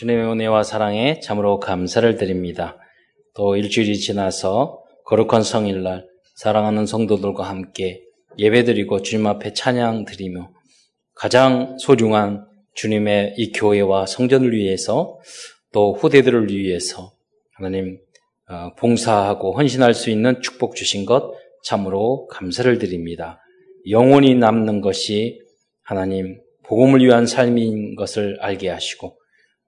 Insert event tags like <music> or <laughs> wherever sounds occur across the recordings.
주님의 은혜와 사랑에 참으로 감사를 드립니다. 또 일주일이 지나서 거룩한 성일날 사랑하는 성도들과 함께 예배드리고 주님 앞에 찬양 드리며 가장 소중한 주님의 이 교회와 성전을 위해서 또 후대들을 위해서 하나님 어, 봉사하고 헌신할 수 있는 축복 주신 것 참으로 감사를 드립니다. 영원히 남는 것이 하나님 복음을 위한 삶인 것을 알게 하시고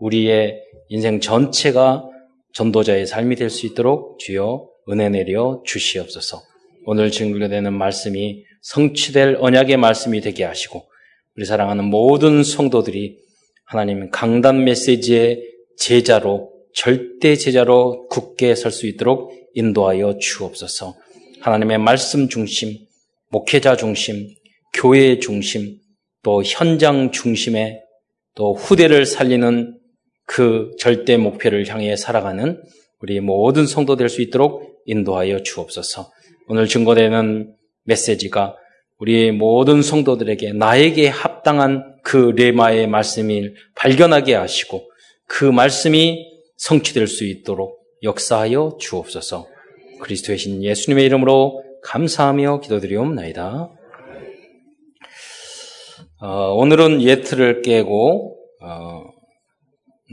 우리의 인생 전체가 전도자의 삶이 될 수 있도록 주여 은혜 내려 주시옵소서. 오늘 증거되는 말씀이 성취될 언약의 말씀이 되게 하시고 우리 사랑하는 모든 성도들이 하나님 강단 메시지의 제자로 절대 제자로 굳게 설 수 있도록 인도하여 주옵소서. 하나님의 말씀 중심, 목회자 중심, 교회 중심, 또 현장 중심의 또 후대를 살리는 그 절대 목표를 향해 살아가는 우리 모든 성도 될 수 있도록 인도하여 주옵소서. 오늘 증거되는 메시지가 우리 모든 성도들에게 나에게 합당한 그 레마의 말씀을 발견하게 하시고 그 말씀이 성취될 수 있도록 역사하여 주옵소서. 그리스도의 신 예수님의 이름으로 감사하며 기도드리옵나이다. 어, 오늘은 예틀을 깨고 어,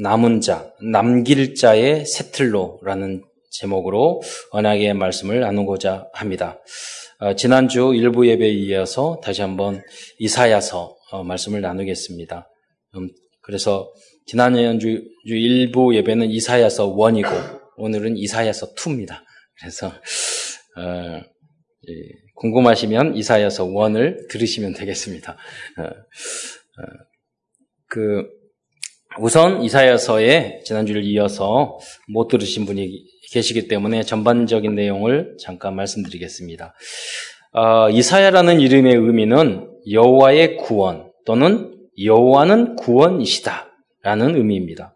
남은 자, 남길 자의 세틀로라는 제목으로 언약의 말씀을 나누고자 합니다. 어, 지난주 일부 예배에 이어서 다시 한번 이사야서 어, 말씀을 나누겠습니다. 음, 그래서 지난주 일부 예배는 이사야서 1이고 오늘은 이사야서 2입니다. 그래서 어, 궁금하시면 이사야서 1을 들으시면 되겠습니다. 그 우선 이사야서에 지난주를 이어서 못 들으신 분이 계시기 때문에 전반적인 내용을 잠깐 말씀드리겠습니다. 어, 이사야라는 이름의 의미는 여호와의 구원 또는 여호와는 구원이시다라는 의미입니다.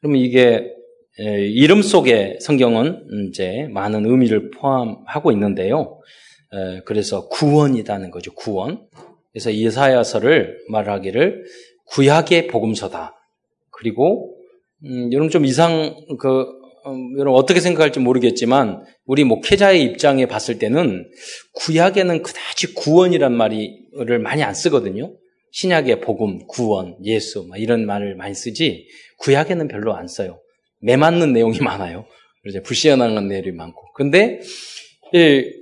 그러면 이게 이름 속에 성경은 이제 많은 의미를 포함하고 있는데요. 그래서 구원이라는 거죠. 구원. 그래서 이사야서를 말하기를 구약의 복음서다. 그리고 음, 여러분 좀 이상 그 음, 여러분 어떻게 생각할지 모르겠지만 우리 목회자의 입장에 봤을 때는 구약에는 그다지 구원이란 말을 많이 안 쓰거든요. 신약의 복음, 구원, 예수 이런 말을 많이 쓰지 구약에는 별로 안 써요. 매맞는 내용이 많아요. 그래서 불시연한 내용이 많고. 근데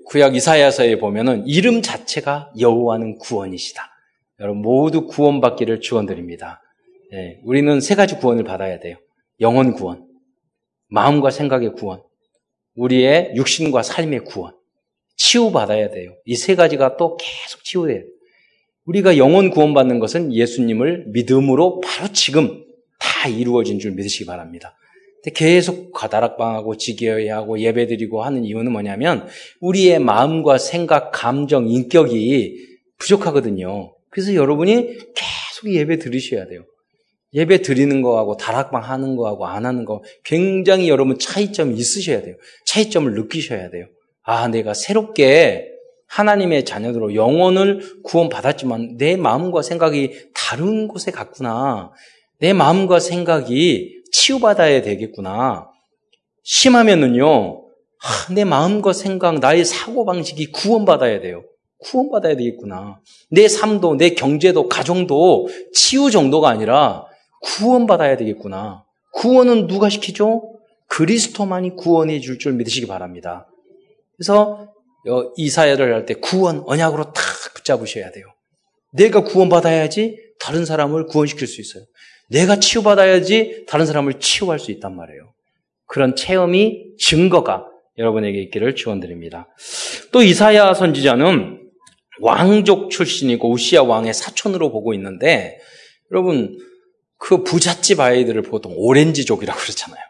구약 이사야서에 보면은 이름 자체가 여호와는 구원이시다. 여러분 모두 구원받기를 축원드립니다. 예, 우리는 세 가지 구원을 받아야 돼요. 영혼 구원, 마음과 생각의 구원, 우리의 육신과 삶의 구원, 치유받아야 돼요. 이 세 가지가 또 계속 치유돼요. 우리가 영혼 구원받는 것은 예수님을 믿음으로 바로 지금 다 이루어진 줄 믿으시기 바랍니다. 계속 가다락방하고 지게하고 예배드리고 하는 이유는 뭐냐면 우리의 마음과 생각, 감정, 인격이 부족하거든요. 그래서 여러분이 계속 예배 들으셔야 돼요. 예배 드리는 거하고 다락방 하는 거하고 안 하는 거 굉장히 여러분 차이점이 있으셔야 돼요. 차이점을 느끼셔야 돼요. 아, 내가 새롭게 하나님의 자녀들로 영혼을 구원받았지만 내 마음과 생각이 다른 곳에 갔구나. 내 마음과 생각이 치유받아야 되겠구나. 심하면은요, 아, 내 마음과 생각, 나의 사고방식이 구원받아야 돼요. 구원받아야 되겠구나. 내 삶도, 내 경제도, 가정도 치유 정도가 아니라 구원받아야 되겠구나. 구원은 누가 시키죠? 그리스도만이 구원해 줄 줄 믿으시기 바랍니다. 그래서 이사야를 할 때 구원, 언약으로 탁 붙잡으셔야 돼요. 내가 구원받아야지 다른 사람을 구원시킬 수 있어요. 내가 치유받아야지 다른 사람을 치유할 수 있단 말이에요. 그런 체험이 증거가 여러분에게 있기를 축원드립니다. 또 이사야 선지자는 왕족 출신이고 우시아 왕의 사촌으로 보고 있는데 여러분 그 부잣집 아이들을 보통 오렌지족이라고 그러잖아요.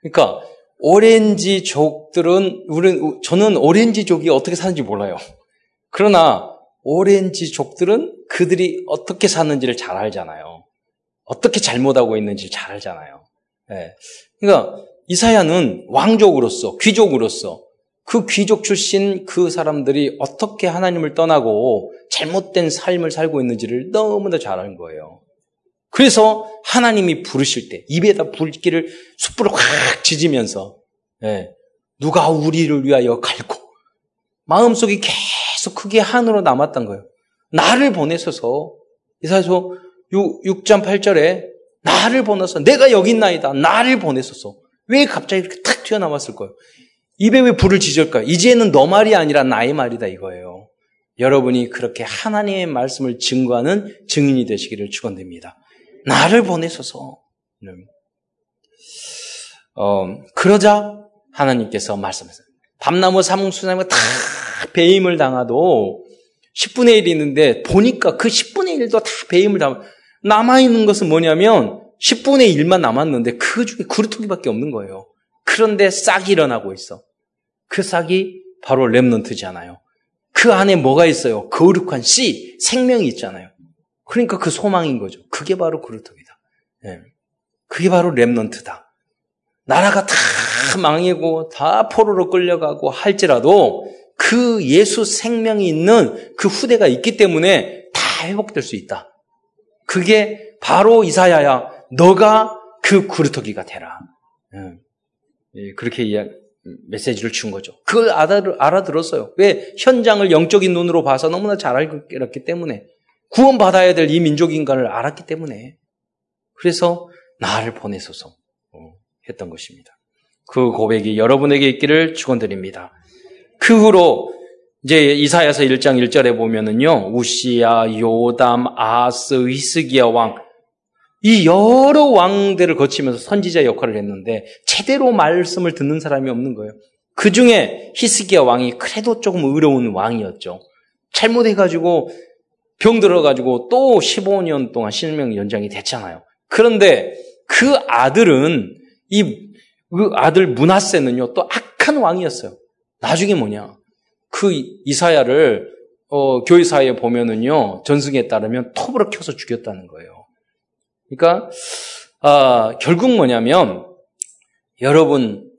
그러니까 오렌지족들은 우리 저는 오렌지족이 어떻게 사는지 몰라요. 그러나 오렌지족들은 그들이 어떻게 사는지를 잘 알잖아요. 어떻게 잘못하고 있는지 잘 알잖아요. 네. 그러니까 이사야는 왕족으로서 귀족으로서 그 귀족 출신 그 사람들이 어떻게 하나님을 떠나고 잘못된 삶을 살고 있는지를 너무나 잘 아는 거예요. 그래서 하나님이 부르실 때 입에다 불기를 숯불을 확 지지면서 예, 누가 우리를 위하여 갈고 마음속에 계속 크게 한으로 남았던 거예요. 나를 보내셔서 이사서 6장 8절에 나를 보내서 내가 여기 있나이다. 나를 보내소서. 왜 갑자기 이렇게 탁 튀어나왔을 거예요? 입에 왜 불을 지질까요? 이제는 너 말이 아니라 나의 말이다 이거예요. 여러분이 그렇게 하나님의 말씀을 증거하는 증인이 되시기를 축원됩니다. 나를 보내소서. 네. 어, 그러자 하나님께서 말씀하셨어요. 밤나무 사뭉수나무가 다 배임을 당하도 10분의 1이 있는데 보니까 그 10분의 1도 다 배임을 당하고 남아있는 것은 뭐냐면 10분의 1만 남았는데 그 중에 그루터기밖에 없는 거예요. 그런데 싹이 일어나고 있어. 그 싹이 바로 랩런트잖아요. 그 안에 뭐가 있어요? 거룩한 씨, 생명이 있잖아요. 그러니까 그 소망인 거죠. 그게 바로 그루터기다. 네. 그게 바로 랩런트다. 나라가 다 망하고 다 포로로 끌려가고 할지라도 그 예수 생명이 있는 그 후대가 있기 때문에 다 회복될 수 있다. 그게 바로 이사야야. 너가 그 구르터기가 되라. 예, 그렇게 이야, 메시지를 준 거죠. 그걸 알아들었어요. 왜? 현장을 영적인 눈으로 봐서 너무나 잘 알았기 때문에. 구원받아야 될 이 민족인가를 알았기 때문에. 그래서 나를 보내소서 어, 했던 것입니다. 그 고백이 여러분에게 있기를 축원드립니다. 그 후로 이제 이사야서 1장 1절에 보면은요. 우시야, 요담, 아스, 히스기야 왕. 이 여러 왕들을 거치면서 선지자 역할을 했는데 제대로 말씀을 듣는 사람이 없는 거예요. 그 중에 히스기야 왕이 그래도 조금 의로운 왕이었죠. 잘못해가지고 병 들어가지고 또 15년 동안 신명 연장이 됐잖아요. 그런데 그 아들은 이 그 아들 문하세는요 또 악한 왕이었어요. 나중에 뭐냐? 그 이사야를 어, 교회사에 보면은요 전승에 따르면 톱으로 켜서 죽였다는 거예요. 그러니까 아, 결국 뭐냐면 여러분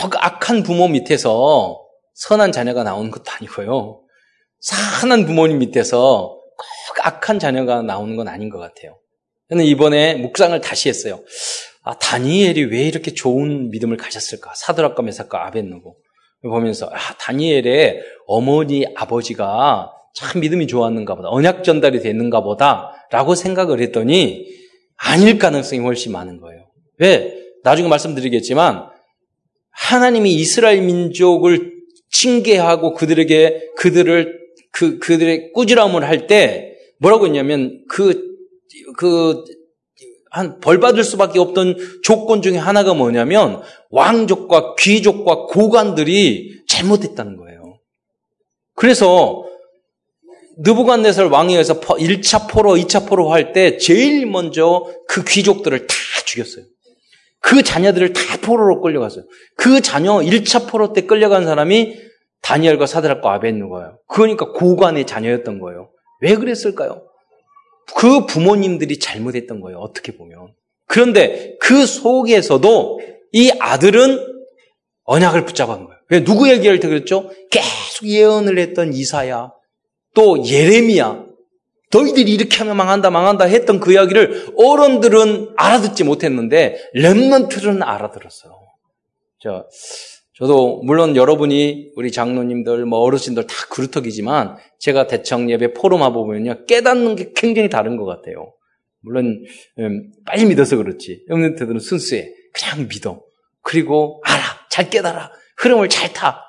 꼭 악한 부모 밑에서 선한 자녀가 나오는 것도 아니고요. 선한 부모님 밑에서 꼭 악한 자녀가 나오는 건 아닌 것 같아요. 저는 이번에 묵상을 다시 했어요. 아, 다니엘이 왜 이렇게 좋은 믿음을 가졌을까? 사드락과 메사카 아벤누고 보면서 아, 다니엘의 어머니 아버지가 참 믿음이 좋았는가 보다. 언약 전달이 됐는가 보다라고 생각을 했더니 아닐 가능성이 훨씬 많은 거예요. 왜? 나중에 말씀드리겠지만 하나님이 이스라엘 민족을 징계하고 그들에게 그들을 그 그들의 꾸지람을 할 때 뭐라고 했냐면 그 그 한 벌 받을 수밖에 없던 조건 중에 하나가 뭐냐면 왕족과 귀족과 고관들이 잘못했다는 거예요. 그래서 느부갓네살 왕에 의해서 1차 포로, 2차 포로 할 때 제일 먼저 그 귀족들을 다 죽였어요. 그 자녀들을 다 포로로 끌려갔어요. 그 자녀 1차 포로 때 끌려간 사람이 다니엘과 사드락과 아벤누가요. 그러니까 고관의 자녀였던 거예요. 왜 그랬을까요? 그 부모님들이 잘못했던 거예요. 어떻게 보면. 그런데 그 속에서도 이 아들은 언약을 붙잡은 거예요. 왜 누구 때 그랬죠? 계속 예언을 했던 이사야, 또 예레미야, 너희들이 이렇게 하면 망한다, 망한다 했던 그 이야기를 어른들은 알아듣지 못했는데 렘넌트는 알아들었어요. 저 저도 물론 여러분이 우리 장로님들 뭐 어르신들 다 그루터기지만 제가 대청 예배 포럼 와보면요 깨닫는 게 굉장히 다른 것 같아요. 물론 음, 빨리 믿어서 그렇지. 렘넌트들은 순수해. 그냥 믿어. 그리고 알아. 잘 깨달아. 흐름을 잘 타.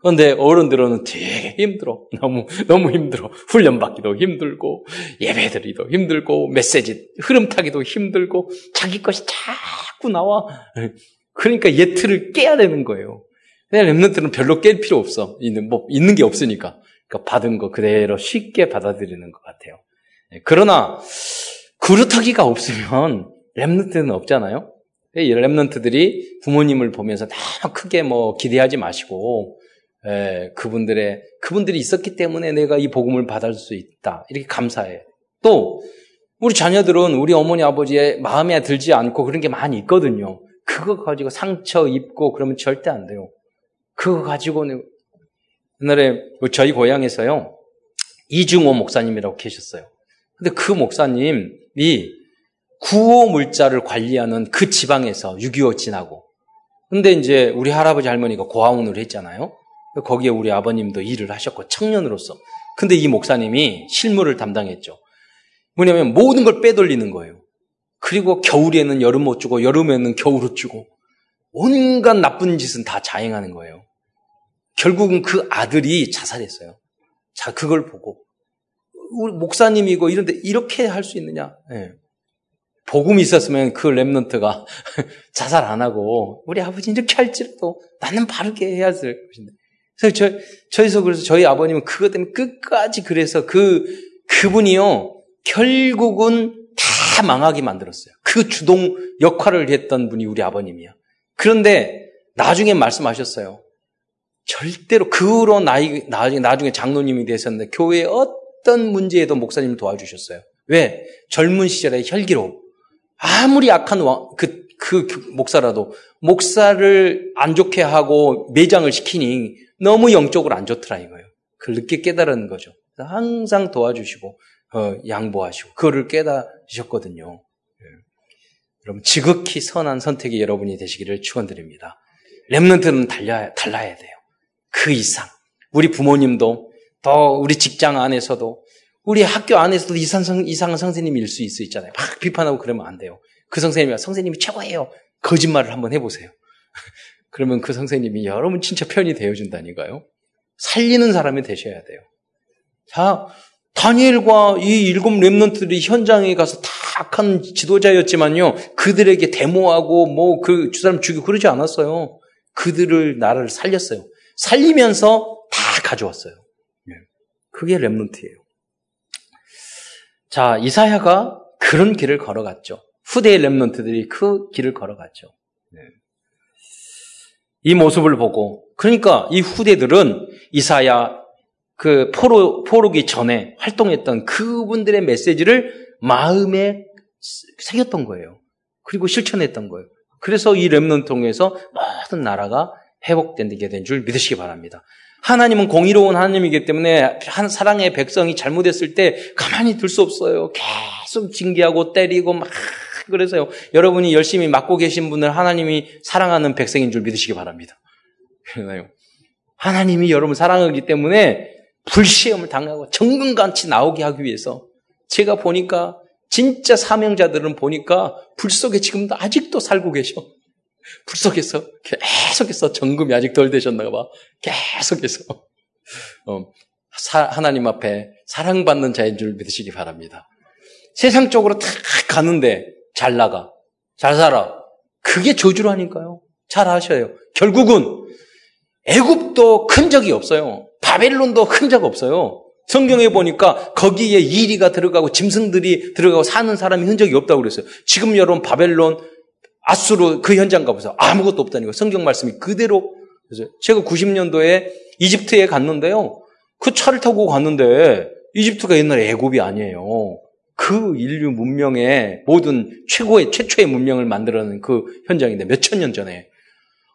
그런데 어른들은 되게 힘들어. 너무, 너무 힘들어. 훈련 받기도 힘들고, 예배 드리도 힘들고, 메시지 흐름 타기도 힘들고, 자기 것이 자꾸 나와. 그러니까 예틀을 깨야 되는 거예요. 그냥 랩런트는 별로 깰 필요 없어. 있는, 뭐, 있는 게 없으니까. 그러니까 받은 거 그대로 쉽게 받아들이는 것 같아요. 네, 그러나, 그루터기가 없으면 랩런트는 없잖아요? 이 랩런트들이 부모님을 보면서 너무 크게 뭐 기대하지 마시고, 에, 그분들의, 그분들이 있었기 때문에 내가 이 복음을 받을 수 있다. 이렇게 감사해. 또, 우리 자녀들은 우리 어머니 아버지의 마음에 들지 않고 그런 게 많이 있거든요. 그거 가지고 상처 입고 그러면 절대 안 돼요. 그거 가지고 옛날에 저희 고향에서요 이중호 목사님이라고 계셨어요. 근데 그 목사님이 구호 물자를 관리하는 그 지방에서 6.25 지나고. 근데 이제 우리 할아버지 할머니가 고아원을 했잖아요. 거기에 우리 아버님도 일을 하셨고 청년으로서. 근데 이 목사님이 실무를 담당했죠. 뭐냐면 모든 걸 빼돌리는 거예요. 그리고 겨울에는 여름 못 주고 여름에는 겨울 못 주고 온갖 나쁜 짓은 다 자행하는 거예요. 결국은 그 아들이 자살했어요. 자, 그걸 보고 우리 목사님이고 이런데 이렇게 할 수 있느냐? 네. 복음이 있었으면 그 랩런트가 <laughs> 자살 안 하고 우리 아버지 이렇게 할지라도 나는 바르게 해야 될 것인데. 그래서 저, 저희서 그래서 저희 아버님은 그것 때문에 끝까지 그래서 그, 그분이요, 결국은 다 망하게 만들었어요. 그 주동 역할을 했던 분이 우리 아버님이야. 그런데 나중에 말씀하셨어요. 절대로 그 후로 나이, 나중에, 나중에 장로님이 되셨는데 교회에 어떤 문제에도 목사님 도와주셨어요. 왜? 젊은 시절에 혈기로 아무리 악한 왕, 그, 그 목사라도 목사를 안 좋게 하고 매장을 시키니 너무 영적으로 안 좋더라 이거예요. 그걸 늦게 깨달은 거죠. 항상 도와주시고 어, 양보하시고 그거를 깨달으셨거든요. 예. 여러분 지극히 선한 선택이 여러분이 되시기를 축원드립니다. 렘넌트는 달려야 달라야 돼요. 그 이상 우리 부모님도 더 우리 직장 안에서도 우리 학교 안에서도 이상, 이상한 선생님일 수 있잖아요. 막 비판하고 그러면 안 돼요. 그 선생님이 선생님이 최고예요. 거짓말을 한번 해보세요. <laughs> 그러면 그 선생님이 여러분 진짜 편이 되어준다니까요. 살리는 사람이 되셔야 돼요. 자, 다니엘과 이 일곱 랩런트들이 현장에 가서 다 악한 지도자였지만요. 그들에게 데모하고 뭐그주 사람 죽이고 그러지 않았어요. 그들을 나라를 살렸어요. 살리면서 다 가져왔어요. 예. 그게 랩런트예요. 자, 이사야가 그런 길을 걸어갔죠. 후대의 랩런트들이 그 길을 걸어갔죠. 네. 이 모습을 보고 그러니까 이 후대들은 이사야 그 포로 포로기 전에 활동했던 그분들의 메시지를 마음에 새겼던 거예요. 그리고 실천했던 거예요. 그래서 이 렘넌 통해서 모든 나라가 회복되게 된 줄 믿으시기 바랍니다. 하나님은 공의로운 하나님이기 때문에 한 사랑의 백성이 잘못했을 때 가만히 둘 수 없어요. 계속 징계하고 때리고 막 그래서요. 여러분이 열심히 맡고 계신 분을 하나님이 사랑하는 백성인 줄 믿으시기 바랍니다. 그러나요? 하나님이 여러분 사랑하기 때문에 불시험을 당하고 정금같이 나오게 하기 위해서 제가 보니까 진짜 사명자들은 보니까 불 속에 지금도 아직도 살고 계셔. 불 속에서 계속해서 정금이 아직 덜 되셨나 봐. 계속해서 어, 사, 하나님 앞에 사랑받는 자인 줄 믿으시기 바랍니다. 세상 쪽으로 다 가는데 잘 나가, 잘 살아. 그게 저주라니까요. 잘 아셔요. 결국은 애굽도 큰 적이 없어요. 바벨론도 큰적 없어요. 성경에 보니까 거기에 이리가 들어가고 짐승들이 들어가고 사는 사람이 흔적이 없다고 그랬어요. 지금 여러분 바벨론 아수르 그 현장 가보세요. 아무것도 없다니까 성경 말씀이 그대로 그래서 제가 90년도에 이집트에 갔는데요. 그 차를 타고 갔는데 이집트가 옛날에 애굽이 아니에요. 그 인류 문명의 모든 최고의 최초의 문명을 만들어낸 그 현장인데 몇 천 년 전에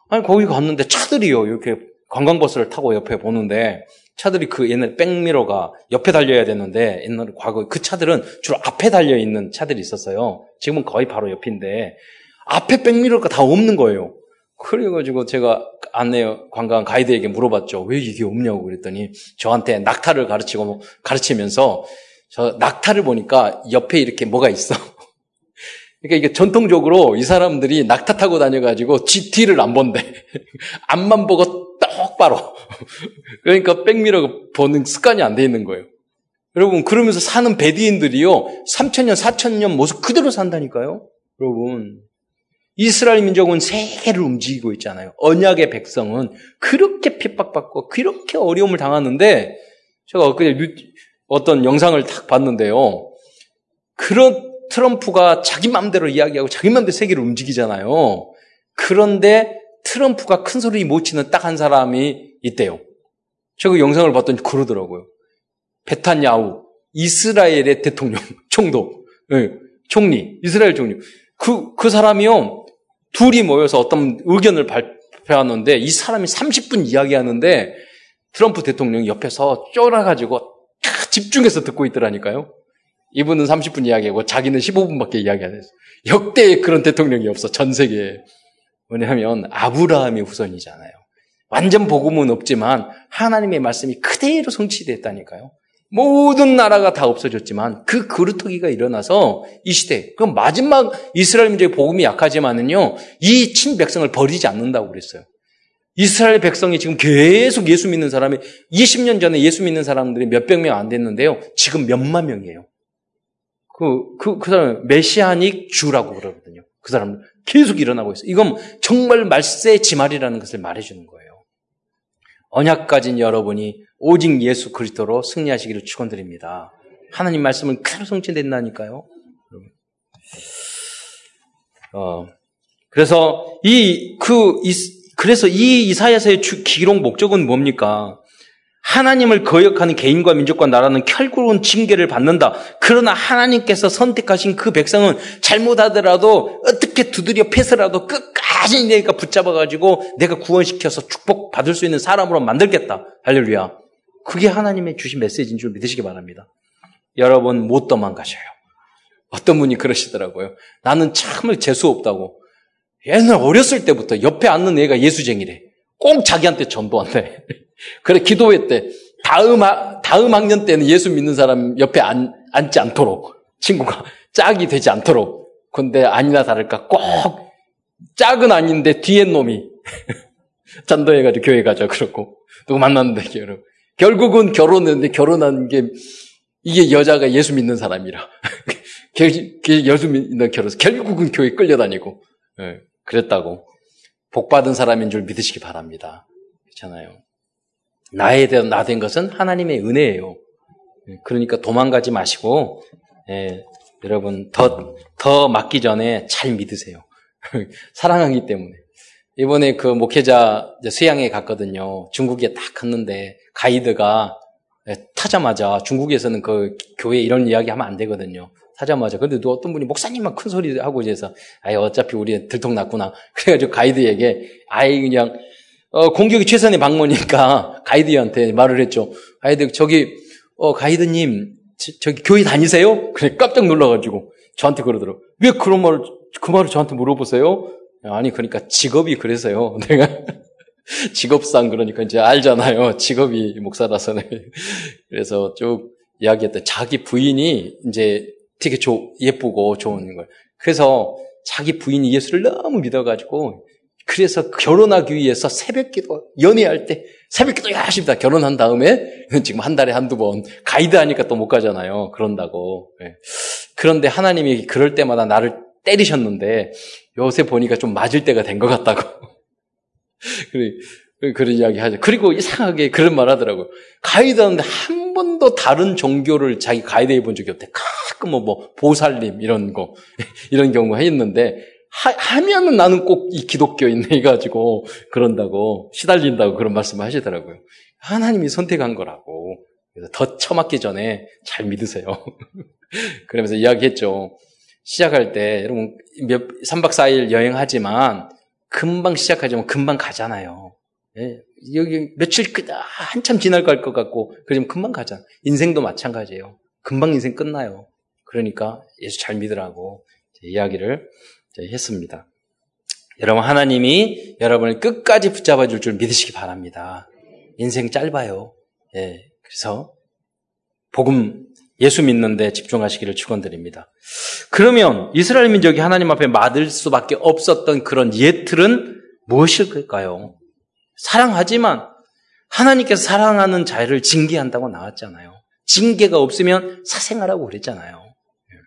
아니 거기 갔는데 차들이요 이렇게 관광버스를 타고 옆에 보는데 차들이 그 옛날 백미러가 옆에 달려야 되는데 옛날 과거 그 차들은 주로 앞에 달려 있는 차들이 있었어요. 지금은 거의 바로 옆인데 앞에 백미러가 다 없는 거예요. 그래가지고 제가 안내 관광 가이드에게 물어봤죠. 왜 이게 없냐고 그랬더니 저한테 낙타를 가르치고 가르치면서 저 낙타를 보니까 옆에 이렇게 뭐가 있어. <laughs> 그러니까 이게 전통적으로 이 사람들이 낙타 타고 다녀가지고 뒤를 안 본대. <laughs> 앞만 보고 똑바로. <laughs> 그러니까 백미러 보는 습관이 안 돼 있는 거예요. 여러분, 그러면서 사는 베디인들이요, 3천년, 4천년 모습 그대로 산다니까요? 여러분. 이스라엘 민족은 세계를 움직이고 있잖아요. 언약의 백성은 그렇게 핍박받고 그렇게 어려움을 당하는데 제가 엊그제 어떤 영상을 딱 봤는데요. 그런 트럼프가 자기 마음대로 이야기하고 자기 마음대로 세계를 움직이잖아요. 그런데 트럼프가 큰 소리 못 치는 딱 한 사람이 있대요. 제가 그 영상을 봤더니 그러더라고요. 베탄야후, 이스라엘의 대통령, <laughs> 총독, 네, 총리, 이스라엘 총리. 그, 그 사람이요, 둘이 모여서 어떤 의견을 발표하는데 이 사람이 30분 이야기하는데 트럼프 대통령이 옆에서 쫄아가지고 집중해서 듣고 있더라니까요. 이분은 30분 이야기하고 자기는 15분밖에 이야기 안 했어. 역대 그런 대통령이 없어, 전 세계에. 왜냐하면 아브라함이 후손이잖아요. 완전 복음은 없지만 하나님의 말씀이 그대로 성취됐다니까요. 모든 나라가 다 없어졌지만 그 그루터기가 일어나서 이 시대, 그 마지막 이스라엘 민족의 복음이 약하지만은요, 이 친백성을 버리지 않는다고 그랬어요. 이스라엘 백성이 지금 계속 예수 믿는 사람이 20년 전에 예수 믿는 사람들이 몇백 명 안 됐는데요. 지금 몇만 명이에요. 그, 그, 그 사람, 메시아닉 주라고 그러거든요. 그 사람 계속 일어나고 있어요. 이건 정말 말세 지말이라는 것을 말해주는 거예요. 언약 가진 여러분이 오직 예수 그리스도로 승리하시기를 축원드립니다. 하나님 말씀은 그대로 성취된다니까요. 어, 그래서 이, 그, 이, 그래서 이 이사야서의 주, 기록 목적은 뭡니까? 하나님을 거역하는 개인과 민족과 나라는 결국은 징계를 받는다. 그러나 하나님께서 선택하신 그 백성은 잘못하더라도 어떻게 두드려 패서라도 끝까지 내가 붙잡아가지고 내가 구원시켜서 축복 받을 수 있는 사람으로 만들겠다. 할렐루야. 그게 하나님의 주신 메시지인 줄 믿으시기 바랍니다. 여러분 못 도망가셔요. 어떤 분이 그러시더라고요. 나는 참을 재수 없다고. 옛날 어렸을 때부터 옆에 앉는 애가 예수쟁이래. 꼭 자기한테 전도한대. <laughs> 그래 기도했대. 다음 다음 학년 때는 예수 믿는 사람 옆에 앉, 앉지 않도록 친구가 <laughs> 짝이 되지 않도록. 근데 아니나 다를까 꼭 짝은 아닌데 뒤엔 놈이 <laughs> 전도해가지고 교회 가자 그러고 누구 만났는데 결혼. 결국은 결혼했는데 결혼한 게 이게 여자가 예수 믿는 사람이라 <laughs> 예수 믿는 결혼. 결국은 교회 끌려다니고 네, 그랬다고 복 받은 사람인 줄 믿으시기 바랍니다. 그렇잖아요. 나에 대한 나 된 것은 하나님의 은혜예요. 예, 그러니까 도망가지 마시고 예, 여러분 더 더 맞기 전에 잘 믿으세요. <laughs> 사랑하기 때문에 이번에 그 목회자 수양에 갔거든요. 중국에 딱 갔는데 가이드가 예, 타자마자 중국에서는 그 교회 이런 이야기 하면 안 되거든요. 타자마자. 근데 또 어떤 분이 목사님만 큰 소리 하고 이제서 아예 어차피 우리 들통 났구나. <laughs> 그래가지고 가이드에게 아예 그냥 어, 공격이 최선의 방법이니까 <laughs> 가이드한테 말을 했죠. 가이드, 저기, 어, 가이드님, 저, 기 교회 다니세요? 그래, 깜짝 놀라가지고 저한테 그러더라고. 왜 그런 말을, 그 말을 저한테 물어보세요? 아니, 그러니까 직업이 그래서요. <laughs> 내가 직업상 그러니까 이제 알잖아요. 직업이 목사라서 는. 그래서 쭉 이야기했던 자기 부인이 이제 되게 조, 예쁘고 좋은 걸. 그래서 자기 부인이 예수를 너무 믿어가지고 그래서 결혼하기 위해서 새벽 기도, 연애할 때 새벽 기도 열심히 다 결혼한 다음에 <laughs> 지금 한 달에 한두 번 가이드 하니까 또 못 가잖아요. 그런다고. 네. 그런데 하나님이 그럴 때마다 나를 때리셨는데 요새 보니까 좀 맞을 때가 된 것 같다고. <laughs> 그런 이야기 하죠. 그리고 이상하게 그런 말 하더라고요. 가이드 하는데 한 번도 다른 종교를 자기 가이드 해본 적이 없대. 가끔 뭐, 뭐 보살님 이런 거, <laughs> 이런 경우가 했는데 하, 면은 나는 꼭 이 기독교인 해가지고 그런다고 시달린다고 그런 말씀을 하시더라고요. 하나님이 선택한 거라고. 그래서 더 처맞기 전에 잘 믿으세요. <laughs> 그러면서 이야기했죠. 시작할 때 여러분 몇 3박 4일 여행하지만 금방 시작하지만 금방 가잖아요. 예, 여기 며칠 끄다 한참 지날 것 같고 그러면 금방 가잖아. 인생도 마찬가지예요. 금방 인생 끝나요. 그러니까 예수 잘 믿으라고 이야기를 했습니다. 여러분, 하나님이 여러분을 끝까지 붙잡아 줄 줄 믿으시기 바랍니다. 인생 짧아요. 예. 그래서, 복음, 예수 믿는데 집중하시기를 축원드립니다. 그러면 이스라엘 민족이 하나님 앞에 맞을 수밖에 없었던 그런 예틀은 무엇일까요? 사랑하지만 하나님께서 사랑하는 자를 징계한다고 나왔잖아요. 징계가 없으면 사생하라고 그랬잖아요. 예.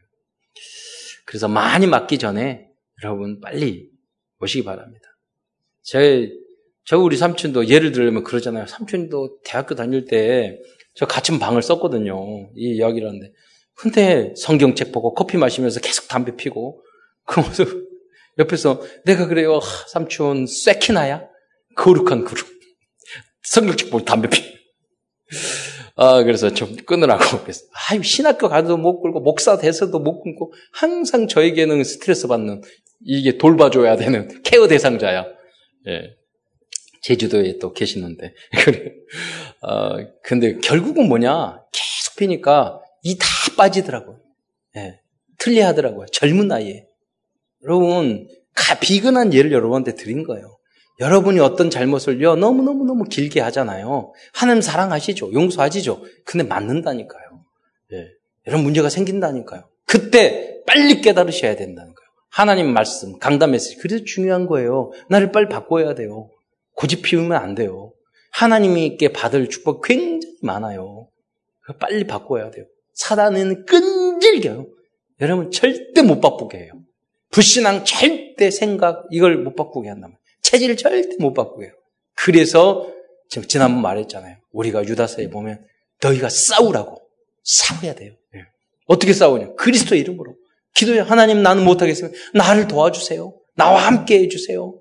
그래서 많이 맞기 전에 여러분 빨리 오시기 바랍니다. 제, 저 우리 삼촌도 예를 들면 그러잖아요. 삼촌도 대학교 다닐 때 저 같은 방을 썼거든요. 이 이야기를 하는데. 근데 성경책 보고 커피 마시면서 계속 담배 피고 그러면서 <laughs> 옆에서 내가 그래요. 하, 삼촌 쇠키나야? 거룩한 그룹. 성경책 보고 담배 피. 아, 그래서 좀 끊으라고. <laughs> 그래서, 아유, 신학교 가도 못 끌고, 목사 돼서도 못 끊고, 항상 저에게는 스트레스 받는 이게 돌봐줘야 되는 <laughs> 케어 대상자야. 예. 제주도에 또 계시는데. <laughs> 어, 근데 결국은 뭐냐? 계속 피니까 이 다 빠지더라고요. 예, 틀려 하더라고요. 젊은 나이에. 여러분, 가, 비근한 예를 여러분한테 드린 거예요. 여러분이 어떤 잘못을요, 너무너무너무 길게 하잖아요. 하나님 사랑하시죠. 용서하시죠. 근데 맞는다니까요. 예. 이런 문제가 생긴다니까요. 그때 빨리 깨달으셔야 된다는 거예요. 하나님 말씀, 강단 메시지. 그래서 중요한 거예요. 나를 빨리 바꿔야 돼요. 고집 피우면 안 돼요. 하나님께 받을 축복 굉장히 많아요. 빨리 바꿔야 돼요. 사단은 끈질겨요. 여러분 절대 못 바꾸게 해요. 불신앙 절대 생각 이걸 못 바꾸게 한다면 체질 절대 못 바꾸게 해요. 그래서 지금 지난번 말했잖아요. 우리가 유다서에 보면 너희가 싸우라고 싸워야 돼요. 네. 어떻게 싸우냐? 그리스도 이름으로 기도해 하나님 나는 못하겠으면 나를 도와주세요. 나와 함께 해주세요.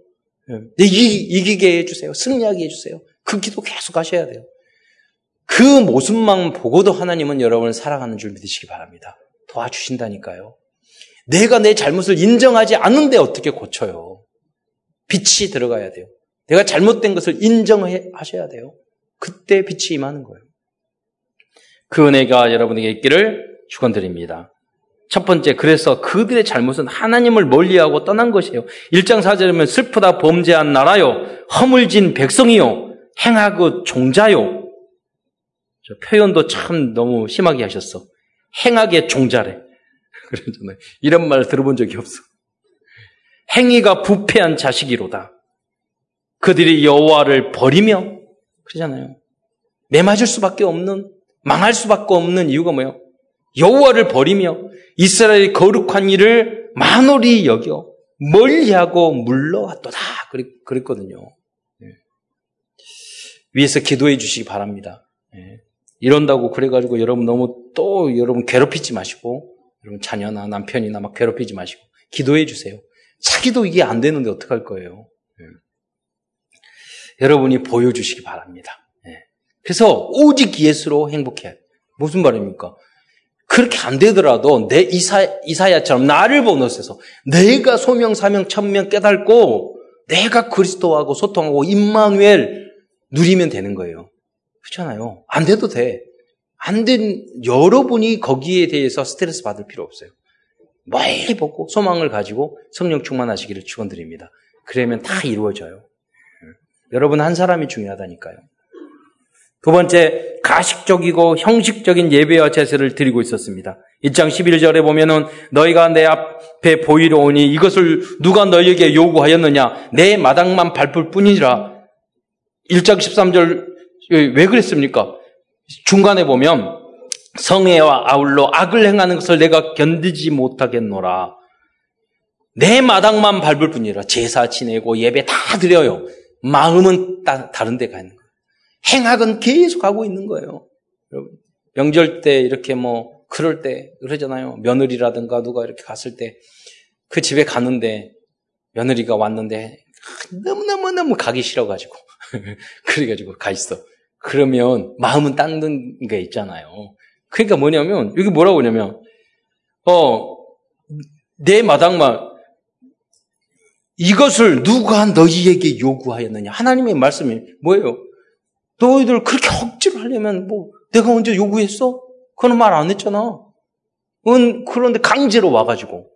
네. 이기, 이기게 해주세요. 승리하게 해주세요. 그 기도 계속 하셔야 돼요. 그 모습만 보고도 하나님은 여러분을 사랑하는 줄 믿으시기 바랍니다. 도와주신다니까요. 내가 내 잘못을 인정하지 않는데 어떻게 고쳐요? 빛이 들어가야 돼요. 내가 잘못된 것을 인정하셔야 돼요. 그때 빛이 임하는 거예요. 그 은혜가 여러분에게 있기를 축원드립니다. 첫 번째, 그래서 그들의 잘못은 하나님을 멀리하고 떠난 것이에요. 1장 4절에 슬프다 범죄한 나라요, 허물진 백성이요, 행하고 종자요. 표현도 참 너무 심하게 하셨어. 행하게 종자래. <laughs> 그러잖아요. 이런 말 들어본 적이 없어. 행위가 부패한 자식이로다. 그들이 여호와를 버리며 그러잖아요. 매맞을 수밖에 없는 망할 수밖에 없는 이유가 뭐예요? 여호와를 버리며 이스라엘의 거룩한 일을 만홀히 여겨 멀리하고 물러왔도다. 그랬거든요. 예. 위에서 기도해 주시기 바랍니다. 예. 이런다고 그래가지고 여러분 너무 또 여러분 괴롭히지 마시고 여러분 자녀나 남편이나 막 괴롭히지 마시고 기도해 주세요. 자기도 이게 안 되는데 어떡할 거예요? 예. 여러분이 보여주시기 바랍니다. 예. 그래서 오직 예수로 행복해야 돼. 무슨 말입니까? 그렇게 안 되더라도 내 이사, 이사야처럼 나를 보너스에서 내가 소명, 사명, 천명 깨닫고 내가 그리스도하고 소통하고 임마누엘 누리면 되는 거예요. 그렇잖아요. 안 돼도 돼. 안 된, 여러분이 거기에 대해서 스트레스 받을 필요 없어요. 멀리 보고 소망을 가지고 성령 충만하시기를 축원드립니다. 그러면 다 이루어져요. 여러분 한 사람이 중요하다니까요. 두 번째, 가식적이고 형식적인 예배와 제사를 드리고 있었습니다. 1장 11절에 보면은 너희가 내 앞에 보이려 오니 이것을 누가 너희에게 요구하였느냐? 내 마당만 밟을 뿐이라. 1장 13절 왜 그랬습니까? 중간에 보면 성애와 아울러 악을 행하는 것을 내가 견디지 못하겠노라. 내 마당만 밟을 뿐이라 제사 지내고 예배 다 드려요. 마음은 따, 다른 데가 있는. 행악은 계속 하고 있는 거예요. 여러분 명절 때 이렇게 뭐 그럴 때 그러잖아요. 며느리라든가 누가 이렇게 갔을 때 그 집에 가는데 며느리가 왔는데 너무너무너무 가기 싫어가지고 <laughs> 그래가지고 가 있어. 그러면 마음은 딴게 있잖아요. 그러니까 뭐냐면 여기 뭐라고 하냐면 어내 마당만 이것을 누가 너희에게 요구하였느냐? 하나님의 말씀이 뭐예요? 너희들 그렇게 억지로 하려면 뭐 내가 언제 요구했어? 그런 말 안 했잖아. 은 그런데 강제로 와가지고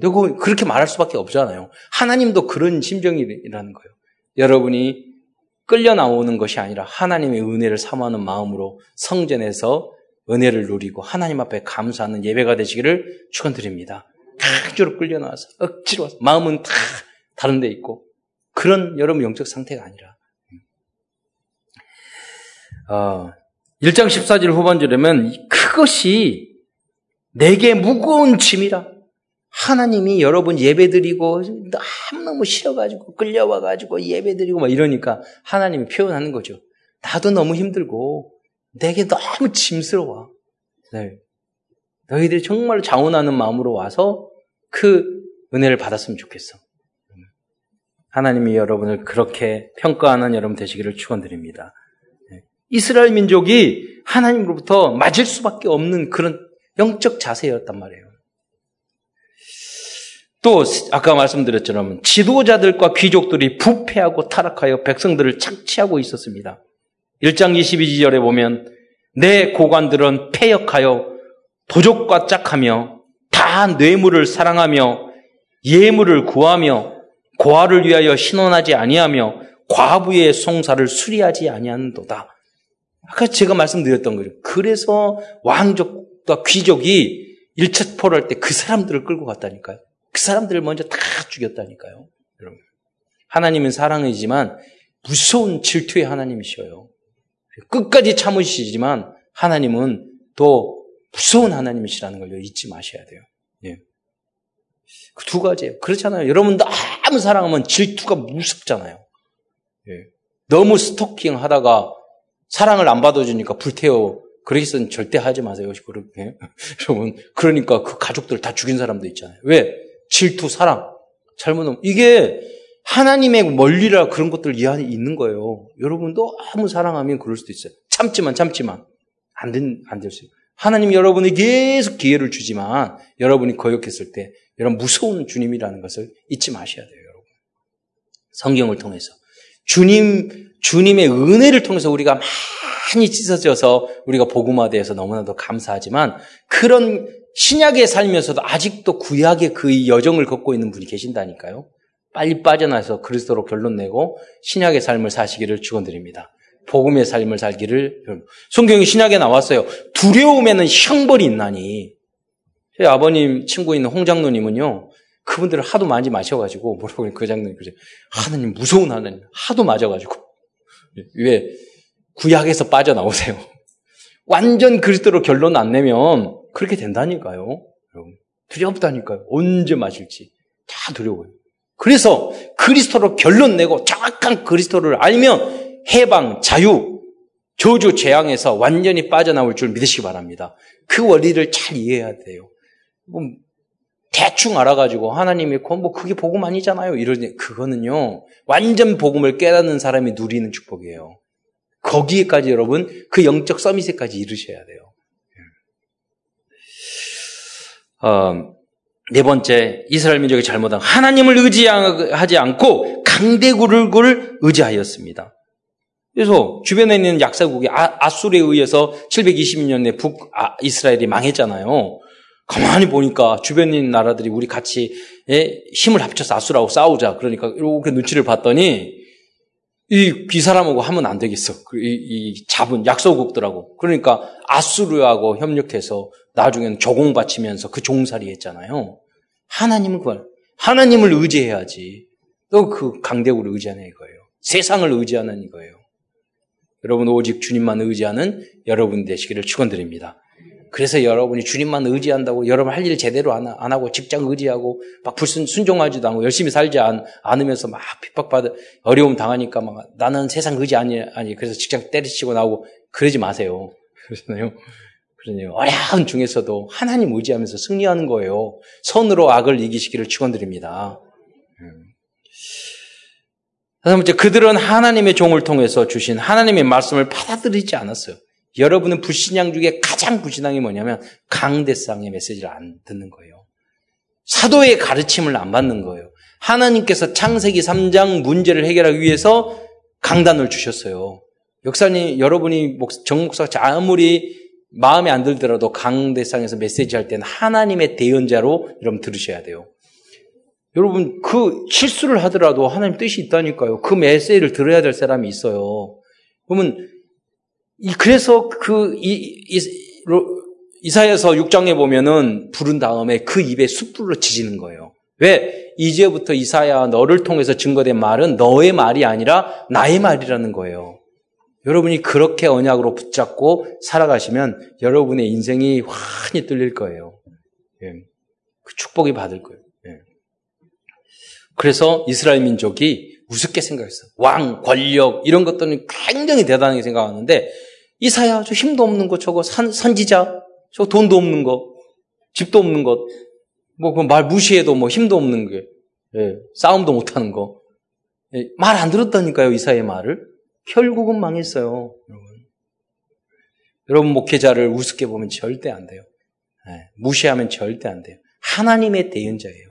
내가 그렇게 말할 수밖에 없잖아요. 하나님도 그런 심정이라는 거예요. 여러분이 끌려 나오는 것이 아니라 하나님의 은혜를 사모하는 마음으로 성전에서 은혜를 누리고 하나님 앞에 감사하는 예배가 되시기를 축원드립니다. 강제로 끌려 나와서 억지로 와서 마음은 다 다른 데 있고 그런 여러분 영적 상태가 아니라 어, 1장 14절 후반절에면 그것이 내게 무거운 짐이라 하나님이 여러분 예배드리고 너무너무 싫어가지고 끌려와가지고 예배드리고 막 이러니까 하나님이 표현하는 거죠. 나도 너무 힘들고 내게 너무 짐스러워. 네. 너희들이 정말 자원하는 마음으로 와서 그 은혜를 받았으면 좋겠어. 하나님이 여러분을 그렇게 평가하는 여러분 되시기를 축원드립니다. 네. 이스라엘 민족이 하나님으로부터 맞을 수밖에 없는 그런 영적 자세였단 말이에요. 또 아까 말씀드렸처럼 지도자들과 귀족들이 부패하고 타락하여 백성들을 착취하고 있었습니다. 1장 22절에 보면 내 고관들은 폐역하여 도적과 짝하며 다 뇌물을 사랑하며 예물을 구하며 고아를 위하여 신원하지 아니하며 과부의 송사를 수리하지 아니하는도다. 아까 제가 말씀드렸던 거죠. 그래서 왕족과 귀족이 일차 포로할 때 그 사람들을 끌고 갔다니까요. 그 사람들을 먼저 다 죽였다니까요. 여러분. 하나님은 사랑이지만 무서운 질투의 하나님이셔요. 끝까지 참으시지만 하나님은 또 무서운 하나님이시라는 걸 잊지 마셔야 돼요. 예. 그 두 가지예요. 그렇잖아요. 여러분 너무 사랑하면 질투가 무섭잖아요. 예. 너무 스토킹 하다가 사랑을 안 받아주니까 불태워. 그러기선 절대 하지 마세요. 그렇게. <laughs> 여러분, 그러니까 그 가족들 다 죽인 사람도 있잖아요. 왜? 질투, 사랑. 잘못하면. 이게 하나님의 멀리라 그런 것들 이 안에 있는 거예요. 여러분도 아무 사랑하면 그럴 수도 있어요. 참지만, 참지만. 안 된, 안 될 수 있어요. 하나님 여러분이 계속 기회를 주지만 여러분이 거역했을 때 이런 무서운 주님이라는 것을 잊지 마셔야 돼요, 여러분. 성경을 통해서. 주님, 주님의 은혜를 통해서 우리가 많이 찢어져서 우리가 복음화돼서 너무나도 감사하지만 그런 신약에 살면서도 아직도 구약의 그 여정을 걷고 있는 분이 계신다니까요. 빨리 빠져나서 그리스도로 결론 내고 신약의 삶을 사시기를 축원드립니다. 복음의 삶을 살기를 성경이 신약에 나왔어요. 두려움에는 형벌이 있나니. 제 아버님 친구 있는 홍장로님은요. 그분들을 하도 많이 마셔가지고 뭐라고 그 장로님 그죠? 하나님 무서운 하나님 하도 맞아가지고 왜 구약에서 빠져나오세요. <laughs> 완전 그리스도로 결론 안 내면 그렇게 된다니까요. 여러분 두렵다니까요. 언제 마실지 다 두려워요. 그래서 그리스도로 결론 내고 정확한 그리스도를 알면 해방, 자유, 저주, 재앙에서 완전히 빠져나올 줄 믿으시기 바랍니다. 그 원리를 잘 이해해야 돼요. 뭐 대충 알아가지고 하나님이 뭐 그게 복음 아니잖아요. 이러니 그거는요 완전 복음을 깨닫는 사람이 누리는 축복이에요. 거기에까지 여러분 그 영적 서밋에까지 이르셔야 돼요. 어, 네 번째 이스라엘 민족이 잘못한 하나님을 의지하지 않고 강대국을 의지하였습니다. 그래서 주변에 있는 약사국이 아, 수르에 의해서 720년에 북 아, 이스라엘이 망했잖아요. 가만히 보니까 주변 있는 나라들이 우리 같이 예, 힘을 합쳐서 아수라고 싸우자. 그러니까 이렇게 눈치를 봤더니 이, 이 사람하고 하면 안 되겠어. 그 이, 이 잡은 약소국들하고. 그러니까 아수르하고 협력해서 나중에는 조공 바치면서 그 종살이 했잖아요. 하나님은 그걸, 하나님을 의지해야지. 또 그 강대국을 의지하는 이거예요. 세상을 의지하는 이거예요. 여러분 오직 주님만 의지하는 여러분 되시기를 축원드립니다. 그래서 여러분이 주님만 의지한다고 여러분 할 일 제대로 안, 안, 하고 직장 의지하고 막 불순 순종하지도 않고 열심히 살지 않, 않으면서 막 핍박받아 어려움 당하니까 막 나는 세상 의지 아니 아니 그래서 직장 때리치고 나오고 그러지 마세요. 그러잖아요. 그러네요. 어려운 중에서도 하나님 의지하면서 승리하는 거예요. 손으로 악을 이기시기를 축원드립니다. 음. 다섯 번째, 그들은 하나님의 종을 통해서 주신 하나님의 말씀을 받아들이지 않았어요. 여러분은 불신앙 중에 가장 불신앙이 뭐냐면 강대상의 메시지를 안 듣는 거예요. 사도의 가르침을 안 받는 거예요. 하나님께서 창세기 3장 문제를 해결하기 위해서 강단을 주셨어요. 역사님, 여러분이 정 목사 아무리 마음에 안 들더라도 강대상에서 메시지 할 때는 하나님의 대연자로 여러분 들으셔야 돼요. 여러분, 그 실수를 하더라도 하나님 뜻이 있다니까요. 그 메시지를 들어야 될 사람이 있어요. 그러면 그래서 그 이, 이, 이사야서 6장에 보면은 부른 다음에 그 입에 숯불로 지지는 거예요. 왜? 이제부터 이사야 너를 통해서 증거된 말은 너의 말이 아니라 나의 말이라는 거예요. 여러분이 그렇게 언약으로 붙잡고 살아가시면 여러분의 인생이 환히 뚫릴 거예요. 예. 그 축복이 받을 거예요. 예. 그래서 이스라엘 민족이 우습게 생각했어요. 왕, 권력 이런 것들은 굉장히 대단하게 생각하는데 이사야, 저 힘도 없는 거, 저거 선, 선지자, 저 돈도 없는 거, 집도 없는 것, 뭐, 그 말 무시해도 뭐 힘도 없는 게, 예, 싸움도 못 하는 거. 예, 말안 들었다니까요, 이사의 말을. 결국은 망했어요, 여러분. 여러분, 목회자를 우습게 보면 절대 안 돼요. 예, 무시하면 절대 안 돼요. 하나님의 대연자예요.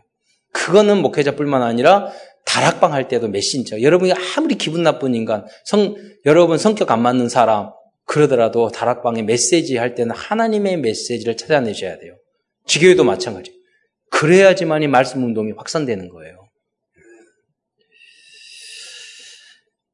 그거는 목회자뿐만 아니라 다락방 할 때도 메신저. 여러분이 아무리 기분 나쁜 인간, 성, 여러분 성격 안 맞는 사람, 그러더라도 다락방에 메시지 할 때는 하나님의 메시지를 찾아내셔야 돼요. 지교회도 마찬가지. 그래야지만이 말씀 운동이 확산되는 거예요.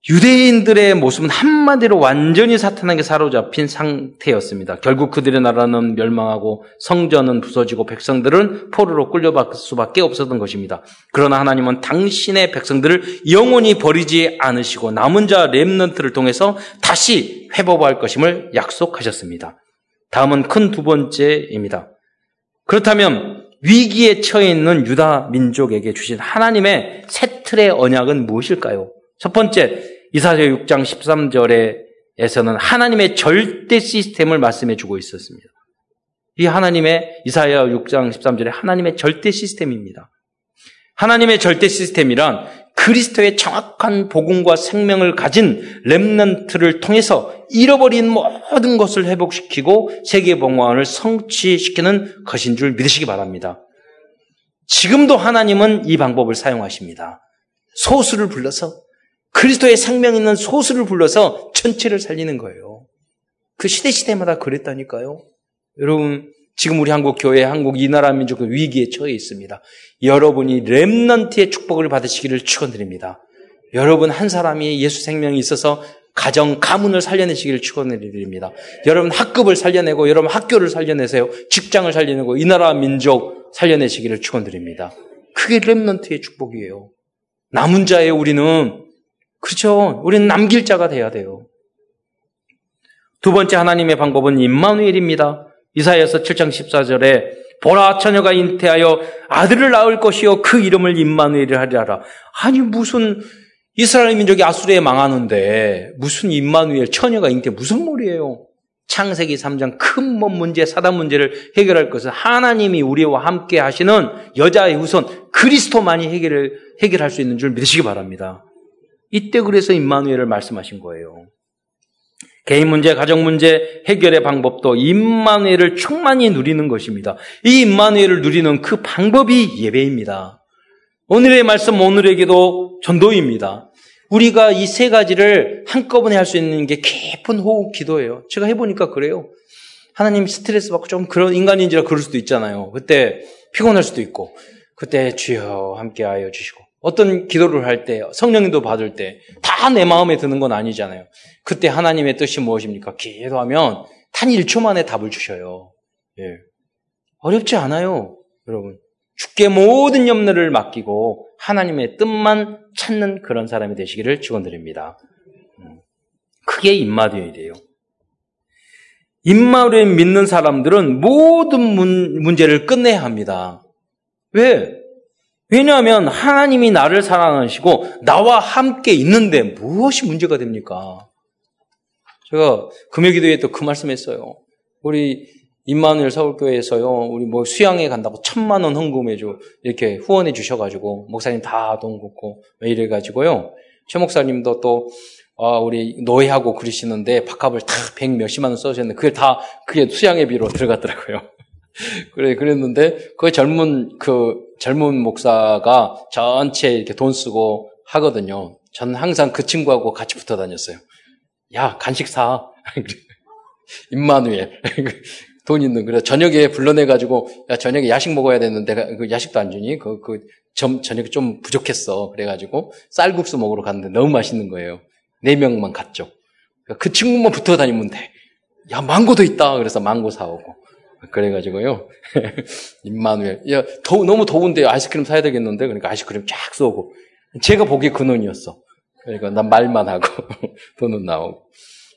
유대인들의 모습은 한마디로 완전히 사탄에게 사로잡힌 상태였습니다. 결국 그들의 나라는 멸망하고 성전은 부서지고 백성들은 포로로 끌려갈 수밖에 없었던 것입니다. 그러나 하나님은 당신의 백성들을 영원히 버리지 않으시고 남은 자 렘넌트를 통해서 다시 회복할 것임을 약속하셨습니다. 다음은 큰 두 번째입니다. 그렇다면 위기에 처해 있는 유다 민족에게 주신 하나님의 새 틀의 언약은 무엇일까요? 첫 번째, 이사야 6장 13절에서는 하나님의 절대 시스템을 말씀해 주고 있었습니다. 이 하나님의 이사야 6장 13절에 하나님의 절대 시스템입니다. 하나님의 절대 시스템이란 그리스도의 정확한 복음과 생명을 가진 렘넌트를 통해서 잃어버린 모든 것을 회복시키고 세계 봉화을 성취시키는 것인 줄 믿으시기 바랍니다. 지금도 하나님은 이 방법을 사용하십니다. 소수를 불러서 그리스도의 생명 있는 소수를 불러서 전체를 살리는 거예요. 그 시대 시대마다 그랬다니까요. 여러분 지금 우리 한국 교회, 한국 이 나라 민족은 위기에 처해 있습니다. 여러분이 렘넌트의 축복을 받으시기를 축원드립니다. 여러분 한 사람이 예수 생명이 있어서 가정, 가문을 살려내시기를 축원드립니다. 여러분 학급을 살려내고 여러분 학교를 살려내세요. 직장을 살려내고 이 나라 민족 살려내시기를 축원드립니다. 그게 렘넌트의 축복이에요. 남은 자예요, 우리는. 그렇죠. 우리는 남길 자가 돼야 돼요. 두 번째 하나님의 방법은 임마누엘입니다. 이사야서 7장 14절에 보라 처녀가 잉태하여 아들을 낳을 것이요 그 이름을 임마누엘이 하리라. 아니 무슨 이스라엘 민족이 아수르에 망하는데 무슨 임마누엘 처녀가 잉태 무슨 말이에요? 창세기 3장 큰 몸 문제, 사단 문제를 해결할 것은 하나님이 우리와 함께 하시는 여자의 후손 그리스도만이 해결을 해결할 수 있는 줄 믿으시기 바랍니다. 이때 그래서 임마누엘을 말씀하신 거예요. 개인 문제, 가정 문제 해결의 방법도 임마누엘을 충만히 누리는 것입니다. 이 임마누엘을 누리는 그 방법이 예배입니다. 오늘의 말씀 오늘에게도 전도입니다. 우리가 이 세 가지를 한꺼번에 할 수 있는 게 깊은 호흡 기도예요. 제가 해보니까 그래요. 하나님 스트레스 받고 좀 그런 인간인지라 그럴 수도 있잖아요. 그때 피곤할 수도 있고, 그때 주여 함께하여 주시고, 어떤 기도를 할 때, 성령님도 받을 때, 다 내 마음에 드는 건 아니잖아요. 그때 하나님의 뜻이 무엇입니까? 기도하면 단 1초 만에 답을 주셔요. 예. 어렵지 않아요, 여러분. 죽게 모든 염려를 맡기고 하나님의 뜻만 찾는 그런 사람이 되시기를 축원드립니다. 음. 그게 임마누엘이에요. 임마누엘 믿는 사람들은 모든 문, 문제를 끝내야 합니다. 왜? 왜냐하면 하나님이 나를 사랑하시고 나와 함께 있는데 무엇이 문제가 됩니까? 제가 금요기도에 또 그 말씀했어요. 우리 임마누엘 서울교회에서요, 우리 뭐 수양회 간다고 천만 원 헌금해줘. 이렇게 후원해 주셔가지고, 목사님 다 돈 걷고, 이래가지고요. 최 목사님도 또, 아, 우리 노예하고 그러시는데, 밥값을 다 백 몇십만 원 써주셨는데, 그게 다, 그게 수양회비로 들어갔더라고요. <laughs> 그래, 그랬는데, 그 젊은, 그, 젊은 목사가 전체 이렇게 돈 쓰고 하거든요. 저는 항상 그 친구하고 같이 붙어 다녔어요. 야, 간식 사. <laughs> 임마누엘. <laughs> 돈 있는 그래 저녁에 불러내 가지고 야 저녁에 야식 먹어야 되는데 그 야식도 안 주니 그 그 점 저녁에 좀 부족했어 그래 가지고 쌀국수 먹으러 갔는데 너무 맛있는 거예요 네 명만 갔죠 그 친구만 붙어 다니면 돼 야 망고도 있다 그래서 망고 사오고 그래 가지고요 임마누엘 <laughs> 야 더, 너무 더운데 아이스크림 사야 되겠는데 그러니까 아이스크림 쫙 쏘고 제가 보기에 근원이었어 그러니까 난 말만 하고 <laughs> 돈은 나오고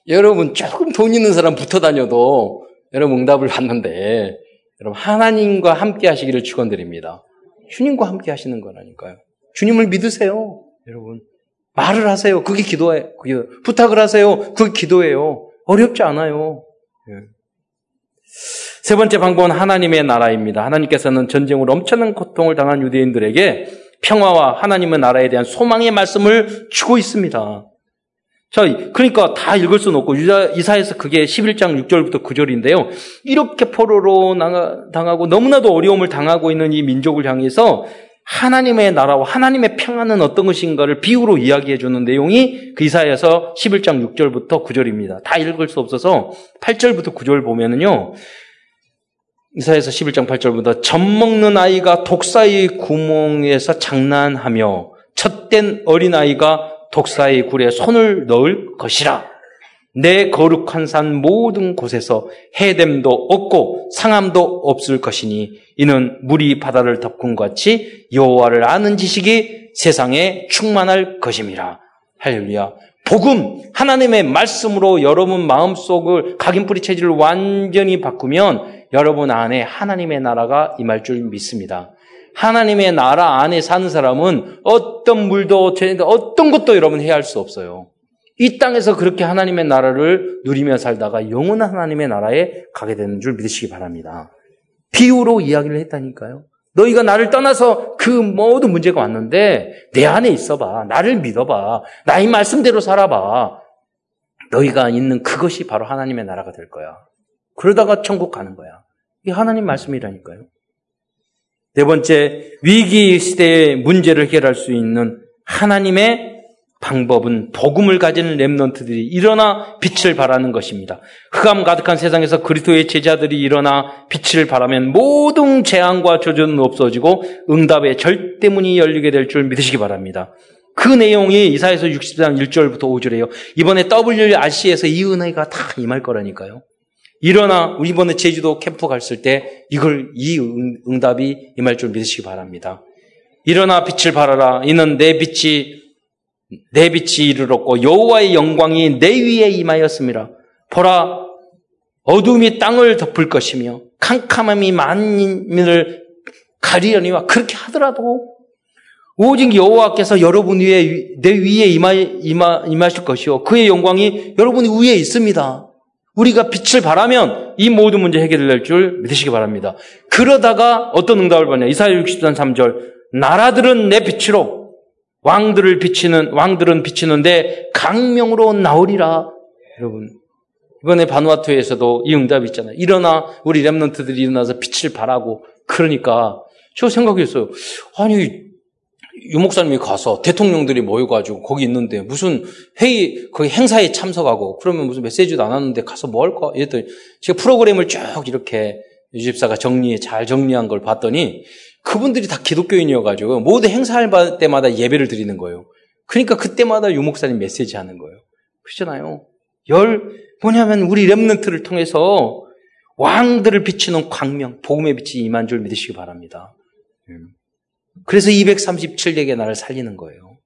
여러분 조금 돈 있는 사람 붙어 다녀도 여러분 응답을 받는데 여러분 하나님과 함께 하시기를 축원드립니다. 주님과 함께 하시는 거라니까요. 주님을 믿으세요. 여러분 말을 하세요. 그게 기도에 그게 부탁을 하세요. 그게 기도예요. 어렵지 않아요. 예. 세 번째 방법은 하나님의 나라입니다. 하나님께서는 전쟁으로 엄청난 고통을 당한 유대인들에게 평화와 하나님의 나라에 대한 소망의 말씀을 주고 있습니다. 자, 그러니까 다 읽을 수는 없고, 이사에서 그게 11장 6절부터 9절인데요. 이렇게 포로로 당하고 너무나도 어려움을 당하고 있는 이 민족을 향해서 하나님의 나라와 하나님의 평안은 어떤 것인가를 비유로 이야기해 주는 내용이 그 이사에서 11장 6절부터 9절입니다. 다 읽을 수 없어서 8절부터 9절 보면은요, 이사에서 11장 8절부터 젖 먹는 아이가 독사의 구멍에서 장난하며 젖된 어린아이가 독사의 굴에 손을 넣을 것이라. 내 거룩한 산 모든 곳에서 해됨도 없고 상함도 없을 것이니 이는 물이 바다를 덮은 것 같이 여호와를 아는 지식이 세상에 충만할 것임이라. 할렐루야. 복음 하나님의 말씀으로 여러분 마음속을 각인 뿌리 체질을 완전히 바꾸면 여러분 안에 하나님의 나라가 임할 줄 믿습니다. 하나님의 나라 안에 사는 사람은 어떤 물도 어떤 것도 여러분 해야 할 수 없어요. 이 땅에서 그렇게 하나님의 나라를 누리며 살다가 영원한 하나님의 나라에 가게 되는 줄 믿으시기 바랍니다. 비유로 이야기를 했다니까요. 너희가 나를 떠나서 그 모든 문제가 왔는데 내 안에 있어봐. 나를 믿어봐. 나의 말씀대로 살아봐. 너희가 있는 그것이 바로 하나님의 나라가 될 거야. 그러다가 천국 가는 거야. 이게 하나님 말씀이라니까요. 네 번째, 위기 시대의 문제를 해결할 수 있는 하나님의 방법은 복음을 가진 랩런트들이 일어나 빛을 발하는 것입니다. 흑암 가득한 세상에서 그리스도의 제자들이 일어나 빛을 발하면 모든 재앙과 조전은 없어지고 응답의 절대문이 열리게 될 줄 믿으시기 바랍니다. 그 내용이 이사에서 60장 1절부터 5절이에요. 이번에 WRC에서 이 은혜가 다 임할 거라니까요. 일어나 이번에 제주도 캠프 갔을 때 이걸 이 응답이 임할 줄 믿으시기 바랍니다. 일어나 빛을 발하라. 이는 내 빛이 내 빛이 이르렀고 여호와의 영광이 내 위에 임하였습니다. 보라 어둠이 땅을 덮을 것이며 캄캄함이 만민을 가리려니와 그렇게 하더라도 오직 여호와께서 여러분 위에 내 위에 임하, 임하, 임하실 것이요 그의 영광이 여러분 위에 있습니다. 우리가 빛을 바라면 이 모든 문제 해결될 줄 믿으시기 바랍니다. 그러다가 어떤 응답을 받냐? 이사야 60장 3절 나라들은 내 빛으로 왕들을 비치는 왕들은 비치는데 강명으로 나오리라. 여러분 이번에 바누아투에서도 이 응답이 있잖아요. 일어나 우리 랩런트들이 일어나서 빛을 발하고 그러니까 저 생각했어요. 아니 유 목사님이 가서 대통령들이 모여가지고 거기 있는데 무슨 회의 거기 행사에 참석하고 그러면 무슨 메시지도 안 하는데 가서 뭐 할까? 이랬더니 제가 프로그램을 쭉 이렇게 유집사가 정리해 잘 정리한 걸 봤더니 그분들이 다 기독교인이어가지고 모두 행사할 때마다 예배를 드리는 거예요. 그러니까 그때마다 유목사님 메시지 하는 거예요. 그렇잖아요. 열, 뭐냐면 우리 랩런트를 통해서 왕들을 비추는 광명, 복음의 빛이 임한 줄 믿으시기 바랍니다. 음. 그래서 237대의 나를 살리는 거예요.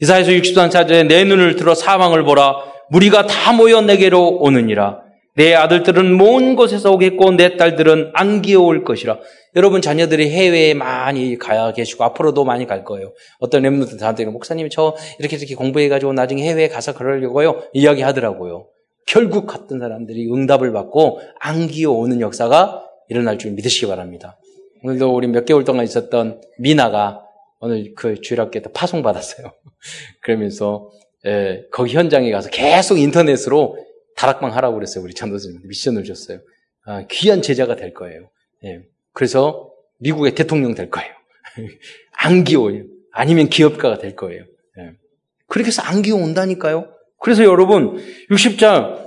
이사에서 60장 차절에 내 눈을 들어 사망을 보라. 무리가 다 모여 내게로 오느니라. 내 아들들은 먼 곳에서 오겠고 내 딸들은 안 기어올 것이라. 여러분 자녀들이 해외에 많이 가야 계시고 앞으로도 많이 갈 거예요. 어떤 랩런트 저한테 목사님 저 이렇게 이렇게 공부해가지고 나중에 해외에 가서 그러려고요. 이야기 하더라고요. 결국 갔던 사람들이 응답을 받고 안 기어오는 역사가 일어날 줄 믿으시기 바랍니다. 오늘도 우리 몇 개월 동안 있었던 미나가 오늘 그 주일학교에 파송받았어요. <laughs> 그러면서 예, 거기 현장에 가서 계속 인터넷으로 다락방 하라고 그랬어요. 우리 전도사님한테 미션을 줬어요. 아, 귀한 제자가 될 거예요. 예. 그래서 미국의 대통령 될 거예요. <laughs> 안 기워요. 아니면 기업가가 될 거예요. 예. 그렇게 해서 안 기워온다니까요. 그래서 여러분 60장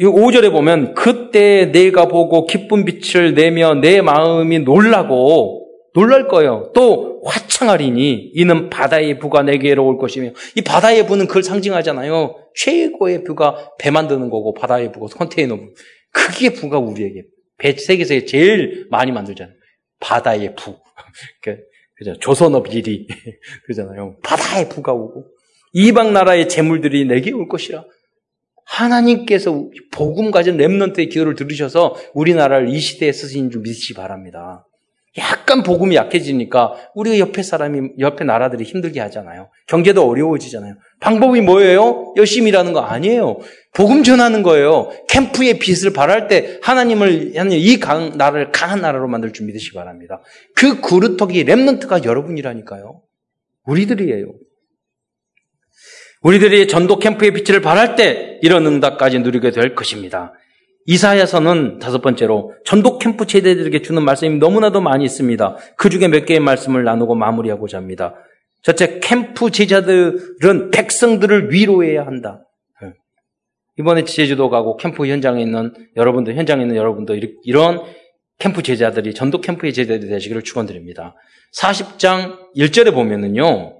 5절에 보면 그때 내가 보고 기쁜 빛을 내며 내 마음이 놀라고 놀랄 거예요. 또 화창하리니 이는 바다의 부가 내게로 올 것이며 이 바다의 부는 그걸 상징하잖아요. 최고의 부가 배 만드는 거고 바다의 부가 컨테이너 부. 그게 부가 우리에게 배 세계에서 제일 많이 만들잖아요. 바다의 부. <laughs> 그죠? 조선업 일이 <laughs> 그러잖아요. 바다의 부가 오고 이방 나라의 재물들이 내게 올 것이라. 하나님께서 복음 가진 렘넌트의 기도를 들으셔서 우리나라를 이 시대에 쓰신 줄 믿으시기 바랍니다. 약간 복음이 약해지니까 우리가 옆에 사람이, 옆에 나라들이 힘들게 하잖아요. 경제도 어려워지잖아요. 방법이 뭐예요? 열심히 일하는 거 아니에요. 복음 전하는 거예요. 캠프의 빛을 발할 때 하나님을, 하나님 이 강, 나라를 강한 나라로 만들 줄 믿으시기 바랍니다. 그 그루터기 랩런트가 여러분이라니까요. 우리들이에요. 우리들이 전도 캠프의 빛을 발할 때 이런 응답까지 누리게 될 것입니다. 이사야서는 다섯 번째로 전도 캠프 제대들에게 주는 말씀이 너무나도 많이 있습니다. 그 중에 몇 개의 말씀을 나누고 마무리하고자 합니다. 첫째, 캠프 제자들은 백성들을 위로해야 한다. 네. 이번에 제주도 가고 캠프 현장에 있는 여러분들, 현장에 있는 여러분들, 이런 캠프 제자들이 전도 캠프의 제자들이 되시기를 축원드립니다. 40장 1절에 보면은요.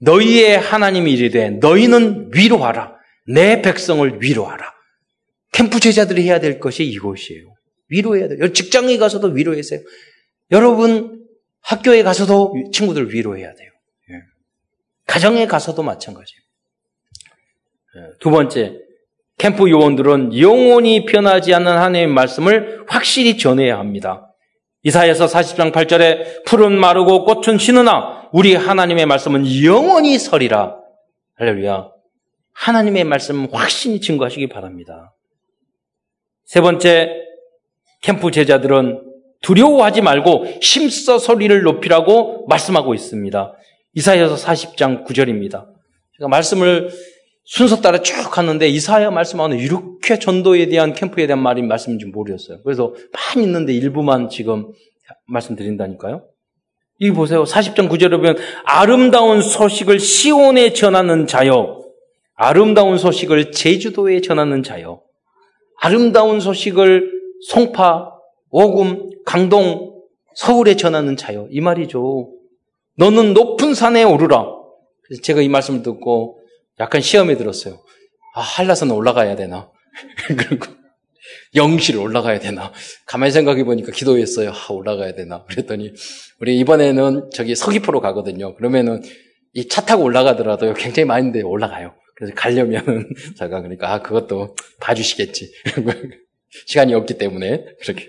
너희의 하나님이 이르되 너희는 위로하라. 내 백성을 위로하라. 캠프 제자들이 해야 될 것이 이것이에요. 위로해야 돼요. 직장에 가서도 위로해세요. 여러분 학교에 가서도 친구들 위로해야 돼요. 예. 가정에 가서도 마찬가지예요. 예. 두 번째, 캠프 요원들은 영원히 변하지 않는 하나님의 말씀을 확실히 전해야 합니다. 이사야서 40장 8절에 푸른 마르고 꽃은 신으나 우리 하나님의 말씀은 영원히 서리라. 할렐루야. 하나님의 말씀 확신히 증거하시기 바랍니다. 세 번째, 캠프 제자들은 두려워하지 말고 힘써 소리를 높이라고 말씀하고 있습니다. 이사야서 40장 9절입니다. 제가 말씀을 순서 따라 쭉 하는데 이사야 말씀하는 이렇게 전도에 대한 캠프에 대한 말이 말씀인지 모르겠어요. 그래서 많이 있는데 일부만 지금 말씀드린다니까요. 이 보세요. 40장 9절에 보면 아름다운 소식을 시온에 전하는 자요. 아름다운 소식을 제주도에 전하는 자요. 아름다운 소식을 송파, 오금, 강동, 서울에 전하는 자요. 이 말이죠. 너는 높은 산에 오르라. 그래서 제가 이 말씀을 듣고 약간 시험에 들었어요. 아, 한라산 올라가야 되나? <laughs> 그리고 영실 올라가야 되나? 가만히 생각해 보니까 기도했어요. 아, 올라가야 되나? 그랬더니 우리 이번에는 저기 서귀포로 가거든요. 그러면은 이 차 타고 올라가더라도 굉장히 많은데 올라가요. 그래서 가려면은 <laughs> 제가 그러니까 아 그것도 봐주시겠지. <laughs> 시간이 없기 때문에 그렇게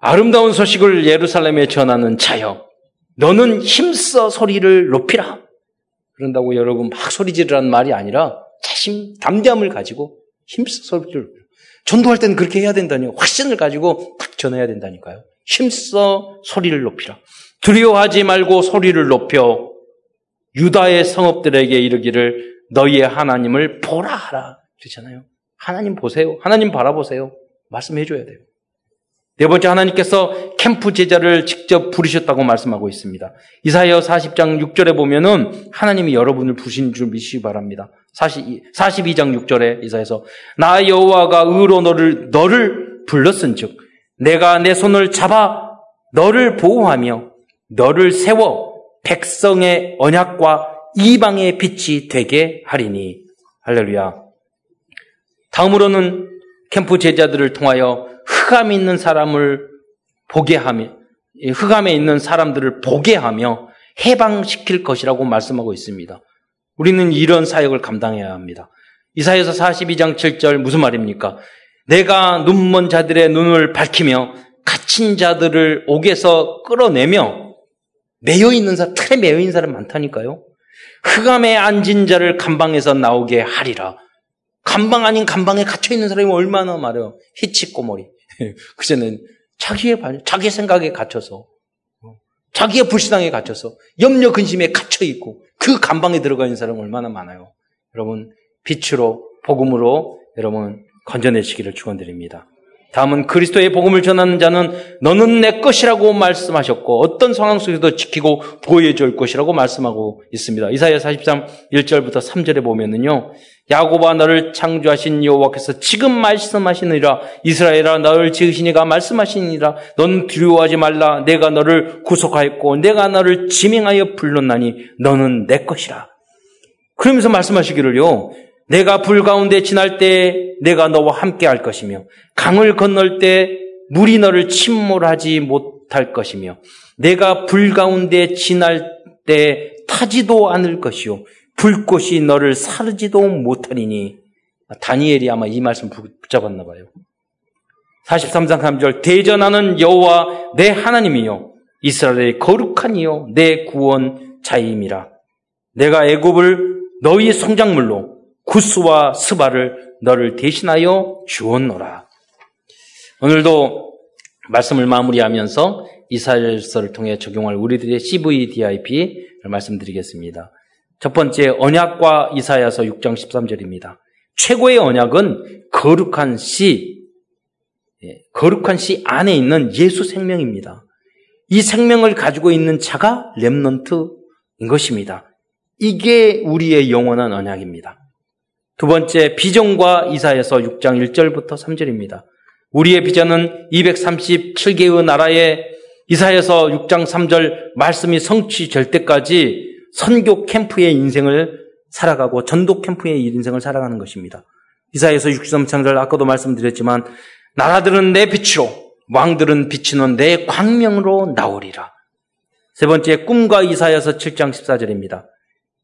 아름다운 소식을 예루살렘에 전하는 자여 너는 힘써 소리를 높이라. 그런다고 여러분 막 소리 지르라는 말이 아니라 자신 담대함을 가지고 힘써 소리를 전도할 때는 그렇게 해야 된다니요. 확신을 가지고 탁 전해야 된다니까요. 힘써 소리를 높이라. 두려워하지 말고 소리를 높여 유다의 성읍들에게 이르기를 너희의 하나님을 보라 하라. 그렇잖아요. 하나님 보세요. 하나님 바라보세요. 말씀해 줘야 돼요. 네 번째 하나님께서 캠프 제자를 직접 부르셨다고 말씀하고 있습니다. 이사야 40장 6절에 보면은 하나님이 여러분을 부신 줄 믿으시기 바랍니다. 40, 42장 6절에 이사에서 나 여호와가 의로 너를 너를 불렀은즉 내가 내 손을 잡아 너를 보호하며 너를 세워 백성의 언약과 이방의 빛이 되게 하리니 할렐루야. 다음으로는 캠프 제자들을 통하여 흑암에 있는 사람을 보게 하며 흑암에 있는 사람들을 보게 하며 해방시킬 것이라고 말씀하고 있습니다. 우리는 이런 사역을 감당해야 합니다. 이사에서 42장 7절 무슨 말입니까? 내가 눈먼 자들의 눈을 밝히며 갇힌 자들을 옥에서 끌어내며 매여 있는 사람, 틀에 매여 있는 사람 많다니까요. 흑암에 앉은 자를 감방에서 나오게 하리라. 감방 아닌 감방에 갇혀 있는 사람이 얼마나 많아요. 히치꼬머리. <laughs> 그전엔 자기의 반, 자기 생각에 갇혀서, 자기의 불신앙에 갇혀서, 염려 근심에 갇혀 있고, 그 감방에 들어가 있는 사람 얼마나 많아요. 여러분, 빛으로, 복음으로 여러분 건져내시기를 축원드립니다. 다음은 그리스도의 복음을 전하는 자는 너는 내 것이라고 말씀하셨고 어떤 상황 속에서도 지키고 보호해 줄 것이라고 말씀하고 있습니다. 이사야 43 1절부터 3절에 보면은요. 야고바 너를 창조하신 여호와께서 지금 말씀하시느니라 이스라엘아 너를 지으시니가 말씀하시니라 넌 두려워하지 말라 내가 너를 구속하였고 내가 너를 지명하여 불렀나니 너는 내 것이라. 그러면서 말씀하시기를요. 내가 불 가운데 지날 때 내가 너와 함께 할 것이며 강을 건널 때 물이 너를 침몰하지 못할 것이며 내가 불 가운데 지날 때 타지도 않을 것이요 불꽃이 너를 사르지도 못하리니 다니엘이 아마 이 말씀 붙잡았나 봐요. 43장 3절 대전하는 여호와 내 하나님이요 이스라엘의 거룩한 이요 내 구원자임이라 내가 애굽을 너희 성장물로 구스와 스바를 너를 대신하여 주었노라. 오늘도 말씀을 마무리하면서 이사야서를 통해 적용할 우리들의 CVDIP를 말씀드리겠습니다. 첫 번째 언약과 이사야서 6장 13절입니다. 최고의 언약은 거룩한 씨, 예, 거룩한 씨 안에 있는 예수 생명입니다. 이 생명을 가지고 있는 자가 렘넌트인 것입니다. 이게 우리의 영원한 언약입니다. 두 번째, 비전과 이사에서 6장 1절부터 3절입니다. 우리의 비전은 237개의 나라에 이사에서 6장 3절 말씀이 성취될 때까지 선교 캠프의 인생을 살아가고 전도 캠프의 인생을 살아가는 것입니다. 이사에서 63장절 아까도 말씀드렸지만 나라들은 내 빛으로 왕들은 비치는 내 광명으로 나오리라. 세 번째 꿈과 이사에서 7장 14절입니다.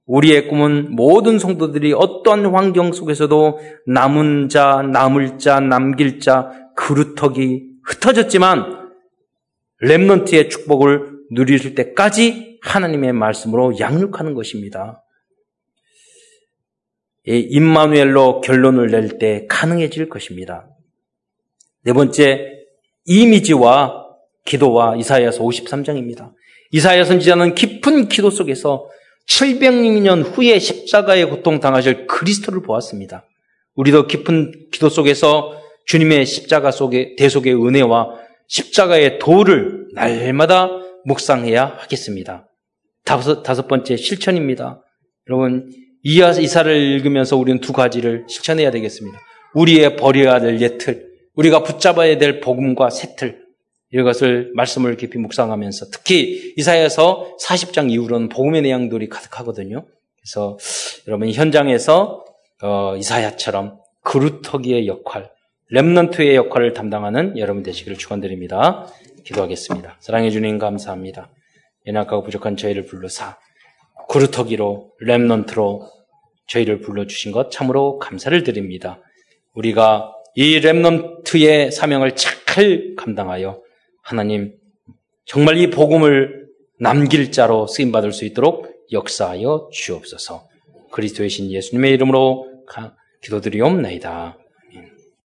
우리의 꿈은 모든 성도들이 어떠한 환경 속에서도 남은 자, 남을 자, 남길 자, 그루터기 흩어졌지만 렘넌트의 축복을 누릴 때까지 하나님의 말씀으로 양육하는 것입니다. 임마누엘로 결론을 낼 때 가능해질 것입니다. 네 번째, 이미지와 기도와 이사야서 53장입니다. 이사야 선지자는 깊은 기도 속에서 700년 후에 십자가의 고통 당하실 그리스도를 보았습니다. 우리도 깊은 기도 속에서 주님의 십자가 속의 대속의 은혜와 십자가의 도를 날마다 묵상해야 하겠습니다. 다섯, 다섯 번째 실천입니다. 여러분, 이사를 읽으면서 우리는 두 가지를 실천해야 되겠습니다. 우리의 버려야 될 예틀, 우리가 붙잡아야 될 복음과 새틀, 이것을 말씀을 깊이 묵상하면서 특히 이사야서 40장 이후로는 복음의 내용들이 가득하거든요. 그래서 여러분 현장에서 어, 이사야처럼 그루터기의 역할, 렘넌트의 역할을 담당하는 여러분 되시기를 축원드립니다. 기도하겠습니다. 사랑해 주님 감사합니다. 연약하고 부족한 저희를 불러사 그루터기로 렘넌트로 저희를 불러주신 것 참으로 감사를 드립니다. 우리가 이 렘넌트의 사명을 잘 감당하여 하나님 정말 이 복음을 남길 자로 쓰임 받을 수 있도록 역사하여 주옵소서. 그리스도의 신 예수님의 이름으로 기도드리옵나이다.